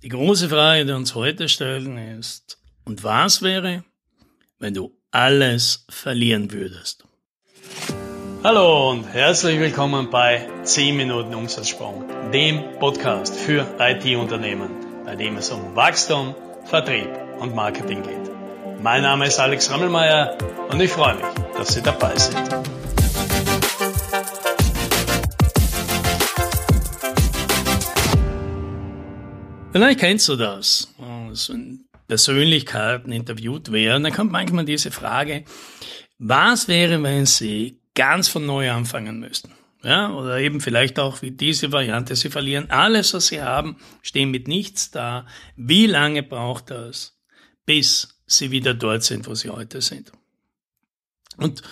Die große Frage, die uns heute stellen, ist, und was wäre, wenn du alles verlieren würdest? Hallo und herzlich willkommen bei 10 Minuten Umsatzsprung, dem Podcast für IT-Unternehmen, bei dem es um Wachstum, Vertrieb und Marketing geht. Mein Name ist Alex Rammelmeier und ich freue mich, dass Sie dabei sind. Vielleicht kennst du das. Wenn Persönlichkeiten interviewt werden, dann kommt manchmal diese Frage, was wäre, wenn sie ganz von neu anfangen müssten? Ja, oder eben vielleicht auch wie diese Variante, sie verlieren alles, was sie haben, stehen mit nichts da. Wie lange braucht das, bis sie wieder dort sind, wo sie heute sind? Und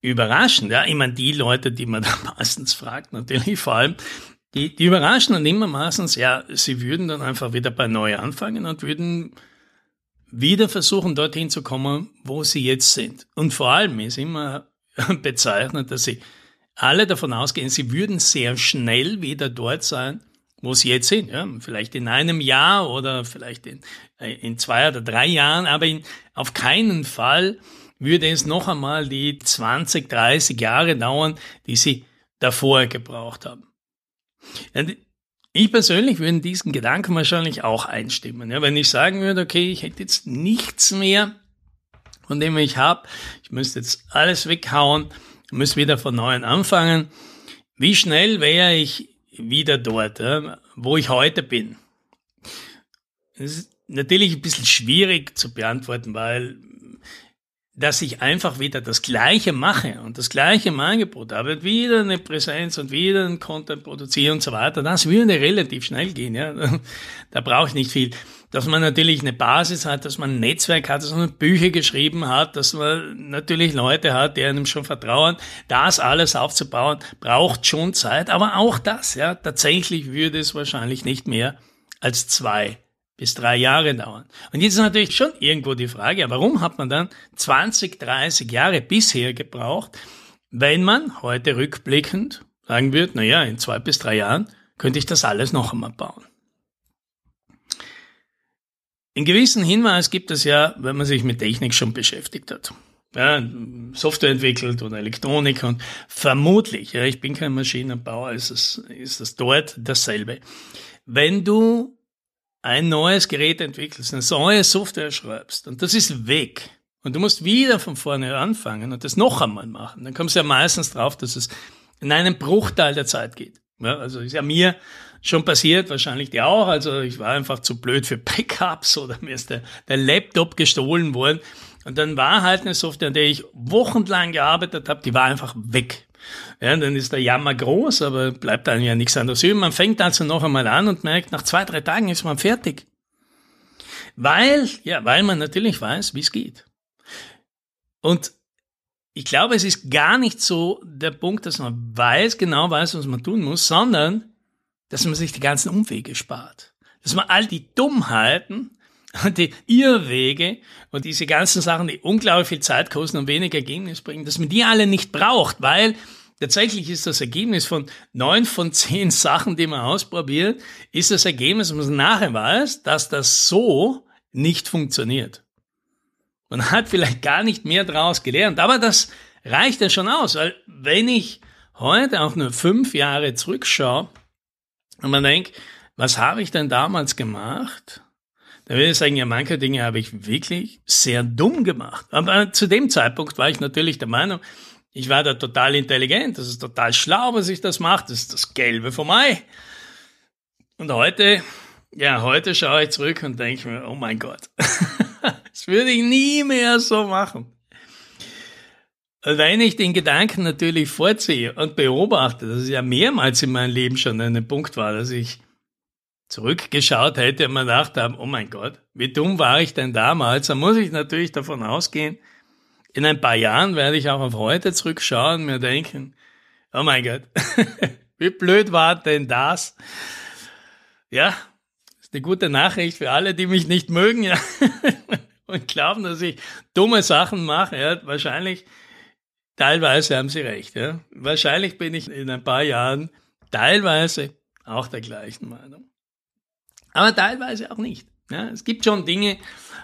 überraschend, ja, meine, die Leute, die man da meistens fragt, natürlich vor allem, die, die überraschen dann immer meistens, ja, sie würden dann einfach wieder bei Neu anfangen und würden wieder versuchen, dorthin zu kommen, wo sie jetzt sind. Und vor allem ist immer bezeichnet, dass sie alle davon ausgehen, sie würden sehr schnell wieder dort sein, wo sie jetzt sind. Ja, vielleicht in einem Jahr oder vielleicht in, äh, in zwei oder drei Jahren, aber in, auf keinen Fall würde es noch einmal die 20, 30 Jahre dauern, die sie davor gebraucht haben. Ich persönlich würde diesen Gedanken wahrscheinlich auch einstimmen. Ja, wenn ich sagen würde, okay, ich hätte jetzt nichts mehr, von dem ich habe, ich müsste jetzt alles weghauen, müsste wieder von neuem anfangen. Wie schnell wäre ich wieder dort, ja, wo ich heute bin? Das ist natürlich ein bisschen schwierig zu beantworten, weil dass ich einfach wieder das Gleiche mache und das Gleiche im Angebot habe, wieder eine Präsenz und wieder ein Content produziere und so weiter, das würde relativ schnell gehen. Ja. Da brauche ich nicht viel. Dass man natürlich eine Basis hat, dass man ein Netzwerk hat, dass man Bücher geschrieben hat, dass man natürlich Leute hat, die einem schon vertrauen. Das alles aufzubauen, braucht schon Zeit. Aber auch das, ja, tatsächlich würde es wahrscheinlich nicht mehr als zwei bis drei Jahre dauern. Und jetzt ist natürlich schon irgendwo die Frage, warum hat man dann 20, 30 Jahre bisher gebraucht, wenn man heute rückblickend sagen wird, naja, in zwei bis drei Jahren könnte ich das alles noch einmal bauen. In gewissen Hinweis gibt es ja, wenn man sich mit Technik schon beschäftigt hat. Ja, Software entwickelt oder Elektronik und vermutlich, ja, ich bin kein Maschinenbauer, ist es, ist es dort dasselbe. Wenn du ein neues Gerät entwickelst, eine neue Software schreibst und das ist weg und du musst wieder von vorne anfangen und das noch einmal machen, dann kommst du ja meistens drauf, dass es in einem Bruchteil der Zeit geht. Ja, also ist ja mir schon passiert, wahrscheinlich dir auch. Also ich war einfach zu blöd für Backups oder mir ist der, der Laptop gestohlen worden. Und dann war halt eine Software, an der ich wochenlang gearbeitet habe, die war einfach weg. Ja, dann ist der Jammer groß, aber bleibt dann ja nichts anderes. Man fängt also noch einmal an und merkt, nach zwei, drei Tagen ist man fertig. Weil, ja, weil man natürlich weiß, wie es geht. Und ich glaube, es ist gar nicht so der Punkt, dass man weiß, genau weiß, was man tun muss, sondern, dass man sich die ganzen Umwege spart. Dass man all die Dummheiten und die Irrwege und diese ganzen Sachen, die unglaublich viel Zeit kosten und wenig Ergebnis bringen, dass man die alle nicht braucht, weil tatsächlich ist das Ergebnis von neun von zehn Sachen, die man ausprobiert, ist das Ergebnis, dass man nachher weiß, dass das so nicht funktioniert. Man hat vielleicht gar nicht mehr daraus gelernt, aber das reicht ja schon aus, weil wenn ich heute auch nur fünf Jahre zurückschaue und man denkt, was habe ich denn damals gemacht? Da würde ich sagen, ja, manche Dinge habe ich wirklich sehr dumm gemacht. Aber zu dem Zeitpunkt war ich natürlich der Meinung, ich war da total intelligent, das ist total schlau, was ich das mache, das ist das Gelbe vom Ei. Und heute, ja, heute schaue ich zurück und denke mir, oh mein Gott, das würde ich nie mehr so machen. Wenn ich den Gedanken natürlich vorziehe und beobachte, dass es ja mehrmals in meinem Leben schon ein Punkt war, dass ich zurückgeschaut hätte und mir gedacht haben, oh mein Gott, wie dumm war ich denn damals? Da muss ich natürlich davon ausgehen, in ein paar Jahren werde ich auch auf heute zurückschauen und mir denken, oh mein Gott, wie blöd war denn das? Ja, ist eine gute Nachricht für alle, die mich nicht mögen, ja, und glauben, dass ich dumme Sachen mache, ja, wahrscheinlich, teilweise haben sie recht, ja. Wahrscheinlich bin ich in ein paar Jahren teilweise auch der gleichen Meinung. Aber teilweise auch nicht. Ja, es gibt schon Dinge,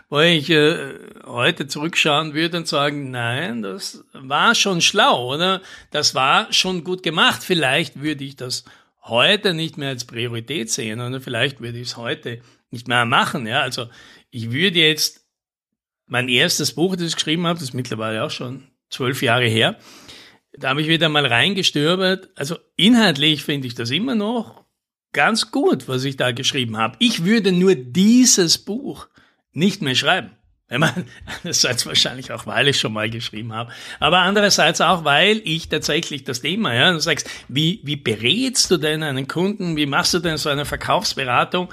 wo ich äh, heute zurückschauen würde und sagen, nein, das war schon schlau, oder? Das war schon gut gemacht. Vielleicht würde ich das heute nicht mehr als Priorität sehen, oder vielleicht würde ich es heute nicht mehr machen. Ja, also ich würde jetzt mein erstes Buch, das ich geschrieben habe, das ist mittlerweile auch schon zwölf Jahre her, da habe ich wieder mal reingestürbt. Also inhaltlich finde ich das immer noch ganz gut, was ich da geschrieben habe. Ich würde nur dieses Buch nicht mehr schreiben. Ich meine, einerseits wahrscheinlich auch, weil ich schon mal geschrieben habe, aber andererseits auch, weil ich tatsächlich das Thema, ja, du sagst, wie, wie berätst du denn einen Kunden, wie machst du denn so eine Verkaufsberatung?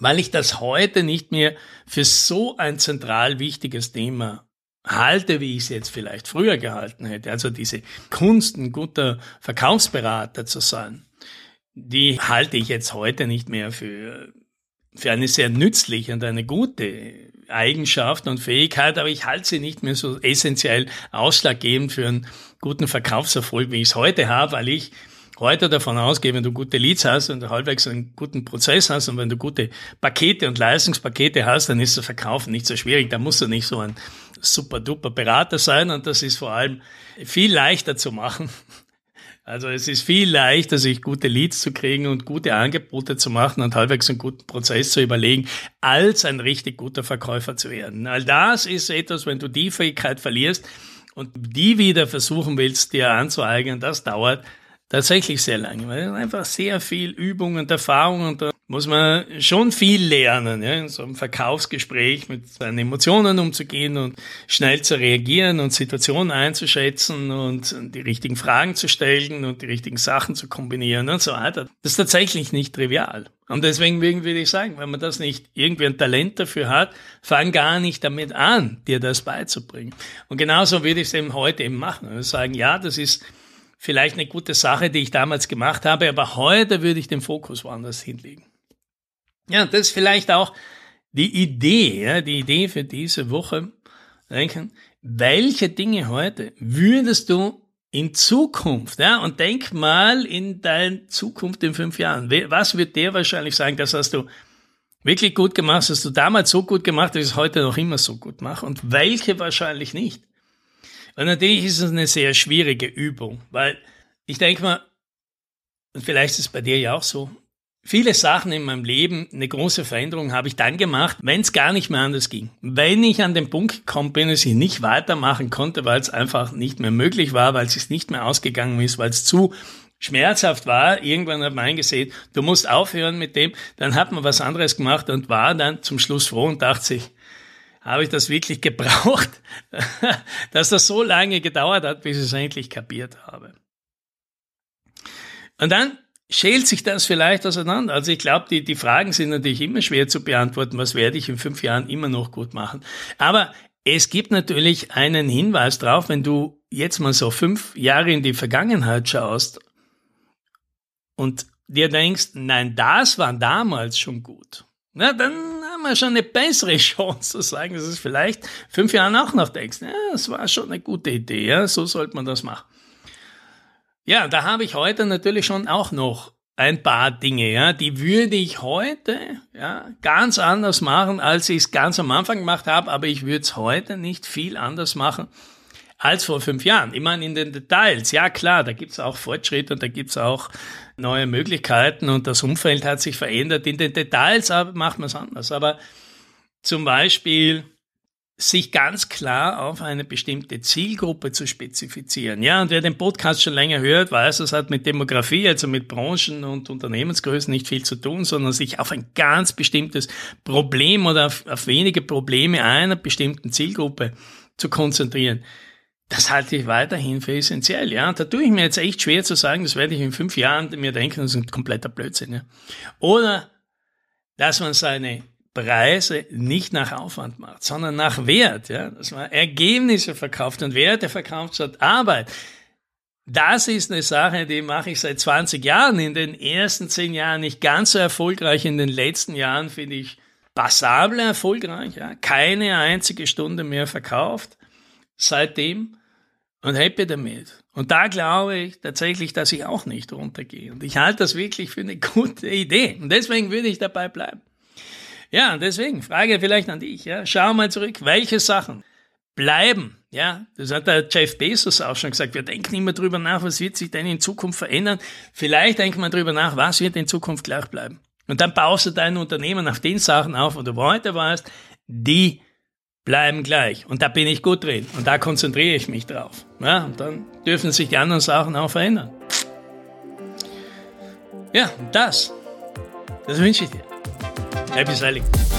Weil ich das heute nicht mehr für so ein zentral wichtiges Thema halte, wie ich es jetzt vielleicht früher gehalten hätte. Also diese Kunst, ein guter Verkaufsberater zu sein, die halte ich jetzt heute nicht mehr für, für eine sehr nützliche und eine gute Eigenschaft und Fähigkeit, aber ich halte sie nicht mehr so essentiell ausschlaggebend für einen guten Verkaufserfolg, wie ich es heute habe, weil ich heute davon ausgehe, wenn du gute Leads hast und halbwegs einen guten Prozess hast und wenn du gute Pakete und Leistungspakete hast, dann ist das Verkaufen nicht so schwierig. Da musst du nicht so ein super duper Berater sein und das ist vor allem viel leichter zu machen. Also es ist viel leichter, sich gute Leads zu kriegen und gute Angebote zu machen und halbwegs einen guten Prozess zu überlegen, als ein richtig guter Verkäufer zu werden. All das ist etwas, wenn du die Fähigkeit verlierst und die wieder versuchen willst, dir anzueignen, das dauert tatsächlich sehr lange, weil einfach sehr viel Übung und Erfahrung und da muss man schon viel lernen, ja, in so einem Verkaufsgespräch mit seinen Emotionen umzugehen und schnell zu reagieren und Situationen einzuschätzen und die richtigen Fragen zu stellen und die richtigen Sachen zu kombinieren und so weiter. Das ist tatsächlich nicht trivial. Und deswegen würde ich sagen, wenn man das nicht irgendwie ein Talent dafür hat, fang gar nicht damit an, dir das beizubringen. Und genauso würde ich es eben heute eben machen. Also sagen, ja, das ist vielleicht eine gute Sache, die ich damals gemacht habe, aber heute würde ich den Fokus woanders hinlegen. Ja, das ist vielleicht auch die Idee, ja, die Idee für diese Woche. Denken, welche Dinge heute würdest du in Zukunft, ja, und denk mal in deine Zukunft in fünf Jahren. Was wird der wahrscheinlich sagen, das hast du wirklich gut gemacht, hast du damals so gut gemacht, dass ich es heute noch immer so gut mache und welche wahrscheinlich nicht. Und natürlich ist es eine sehr schwierige Übung, weil ich denke mal, und vielleicht ist es bei dir ja auch so, viele Sachen in meinem Leben, eine große Veränderung habe ich dann gemacht, wenn es gar nicht mehr anders ging. Wenn ich an den Punkt gekommen bin, dass ich nicht weitermachen konnte, weil es einfach nicht mehr möglich war, weil es nicht mehr ausgegangen ist, weil es zu schmerzhaft war. Irgendwann hat man eingesehen, du musst aufhören mit dem. Dann hat man was anderes gemacht und war dann zum Schluss froh und dachte sich, habe ich das wirklich gebraucht, dass das so lange gedauert hat, bis ich es endlich kapiert habe. Und dann schält sich das vielleicht auseinander. Also ich glaube, die, die Fragen sind natürlich immer schwer zu beantworten. Was werde ich in fünf Jahren immer noch gut machen? Aber es gibt natürlich einen Hinweis drauf, wenn du jetzt mal so fünf Jahre in die Vergangenheit schaust und dir denkst, nein, das war damals schon gut. Na, dann haben wir schon eine bessere Chance zu sagen, dass es vielleicht fünf Jahren auch noch denkst. Ja, das war schon eine gute Idee, ja, so sollte man das machen. Ja, da habe ich heute natürlich schon auch noch ein paar Dinge, ja, die würde ich heute ja, ganz anders machen, als ich es ganz am Anfang gemacht habe, aber ich würde es heute nicht viel anders machen als vor fünf Jahren. Ich meine, in den Details, ja klar, da gibt es auch Fortschritte und da gibt es auch neue Möglichkeiten und das Umfeld hat sich verändert. In den Details macht man es anders. Aber zum Beispiel sich ganz klar auf eine bestimmte Zielgruppe zu spezifizieren. Ja, und wer den Podcast schon länger hört, weiß, das hat mit Demografie, also mit Branchen und Unternehmensgrößen nicht viel zu tun, sondern sich auf ein ganz bestimmtes Problem oder auf, auf wenige Probleme einer bestimmten Zielgruppe zu konzentrieren. Das halte ich weiterhin für essentiell, ja. Da tue ich mir jetzt echt schwer zu sagen, das werde ich in fünf Jahren mir denken, das ist ein kompletter Blödsinn, ja. Oder, dass man seine Preise nicht nach Aufwand macht, sondern nach Wert, ja. Dass man Ergebnisse verkauft und Werte verkauft statt Arbeit. Das ist eine Sache, die mache ich seit 20 Jahren. In den ersten zehn Jahren nicht ganz so erfolgreich. In den letzten Jahren finde ich passabel erfolgreich. Ja. Keine einzige Stunde mehr verkauft seitdem und happy damit. Und da glaube ich tatsächlich, dass ich auch nicht runtergehe. Und ich halte das wirklich für eine gute Idee. Und deswegen würde ich dabei bleiben. Ja, und deswegen, Frage vielleicht an dich, ja. Schau mal zurück, welche Sachen bleiben, ja. Das hat der Jeff Bezos auch schon gesagt. Wir denken immer drüber nach, was wird sich denn in Zukunft verändern. Vielleicht denkt man drüber nach, was wird in Zukunft gleich bleiben. Und dann baust du dein Unternehmen auf den Sachen auf, wo du heute warst, die bleiben gleich. Und da bin ich gut drin. Und da konzentriere ich mich drauf. Ja, und dann dürfen sich die anderen Sachen auch verändern. Ja, das, das wünsche ich dir. Happy Sailing.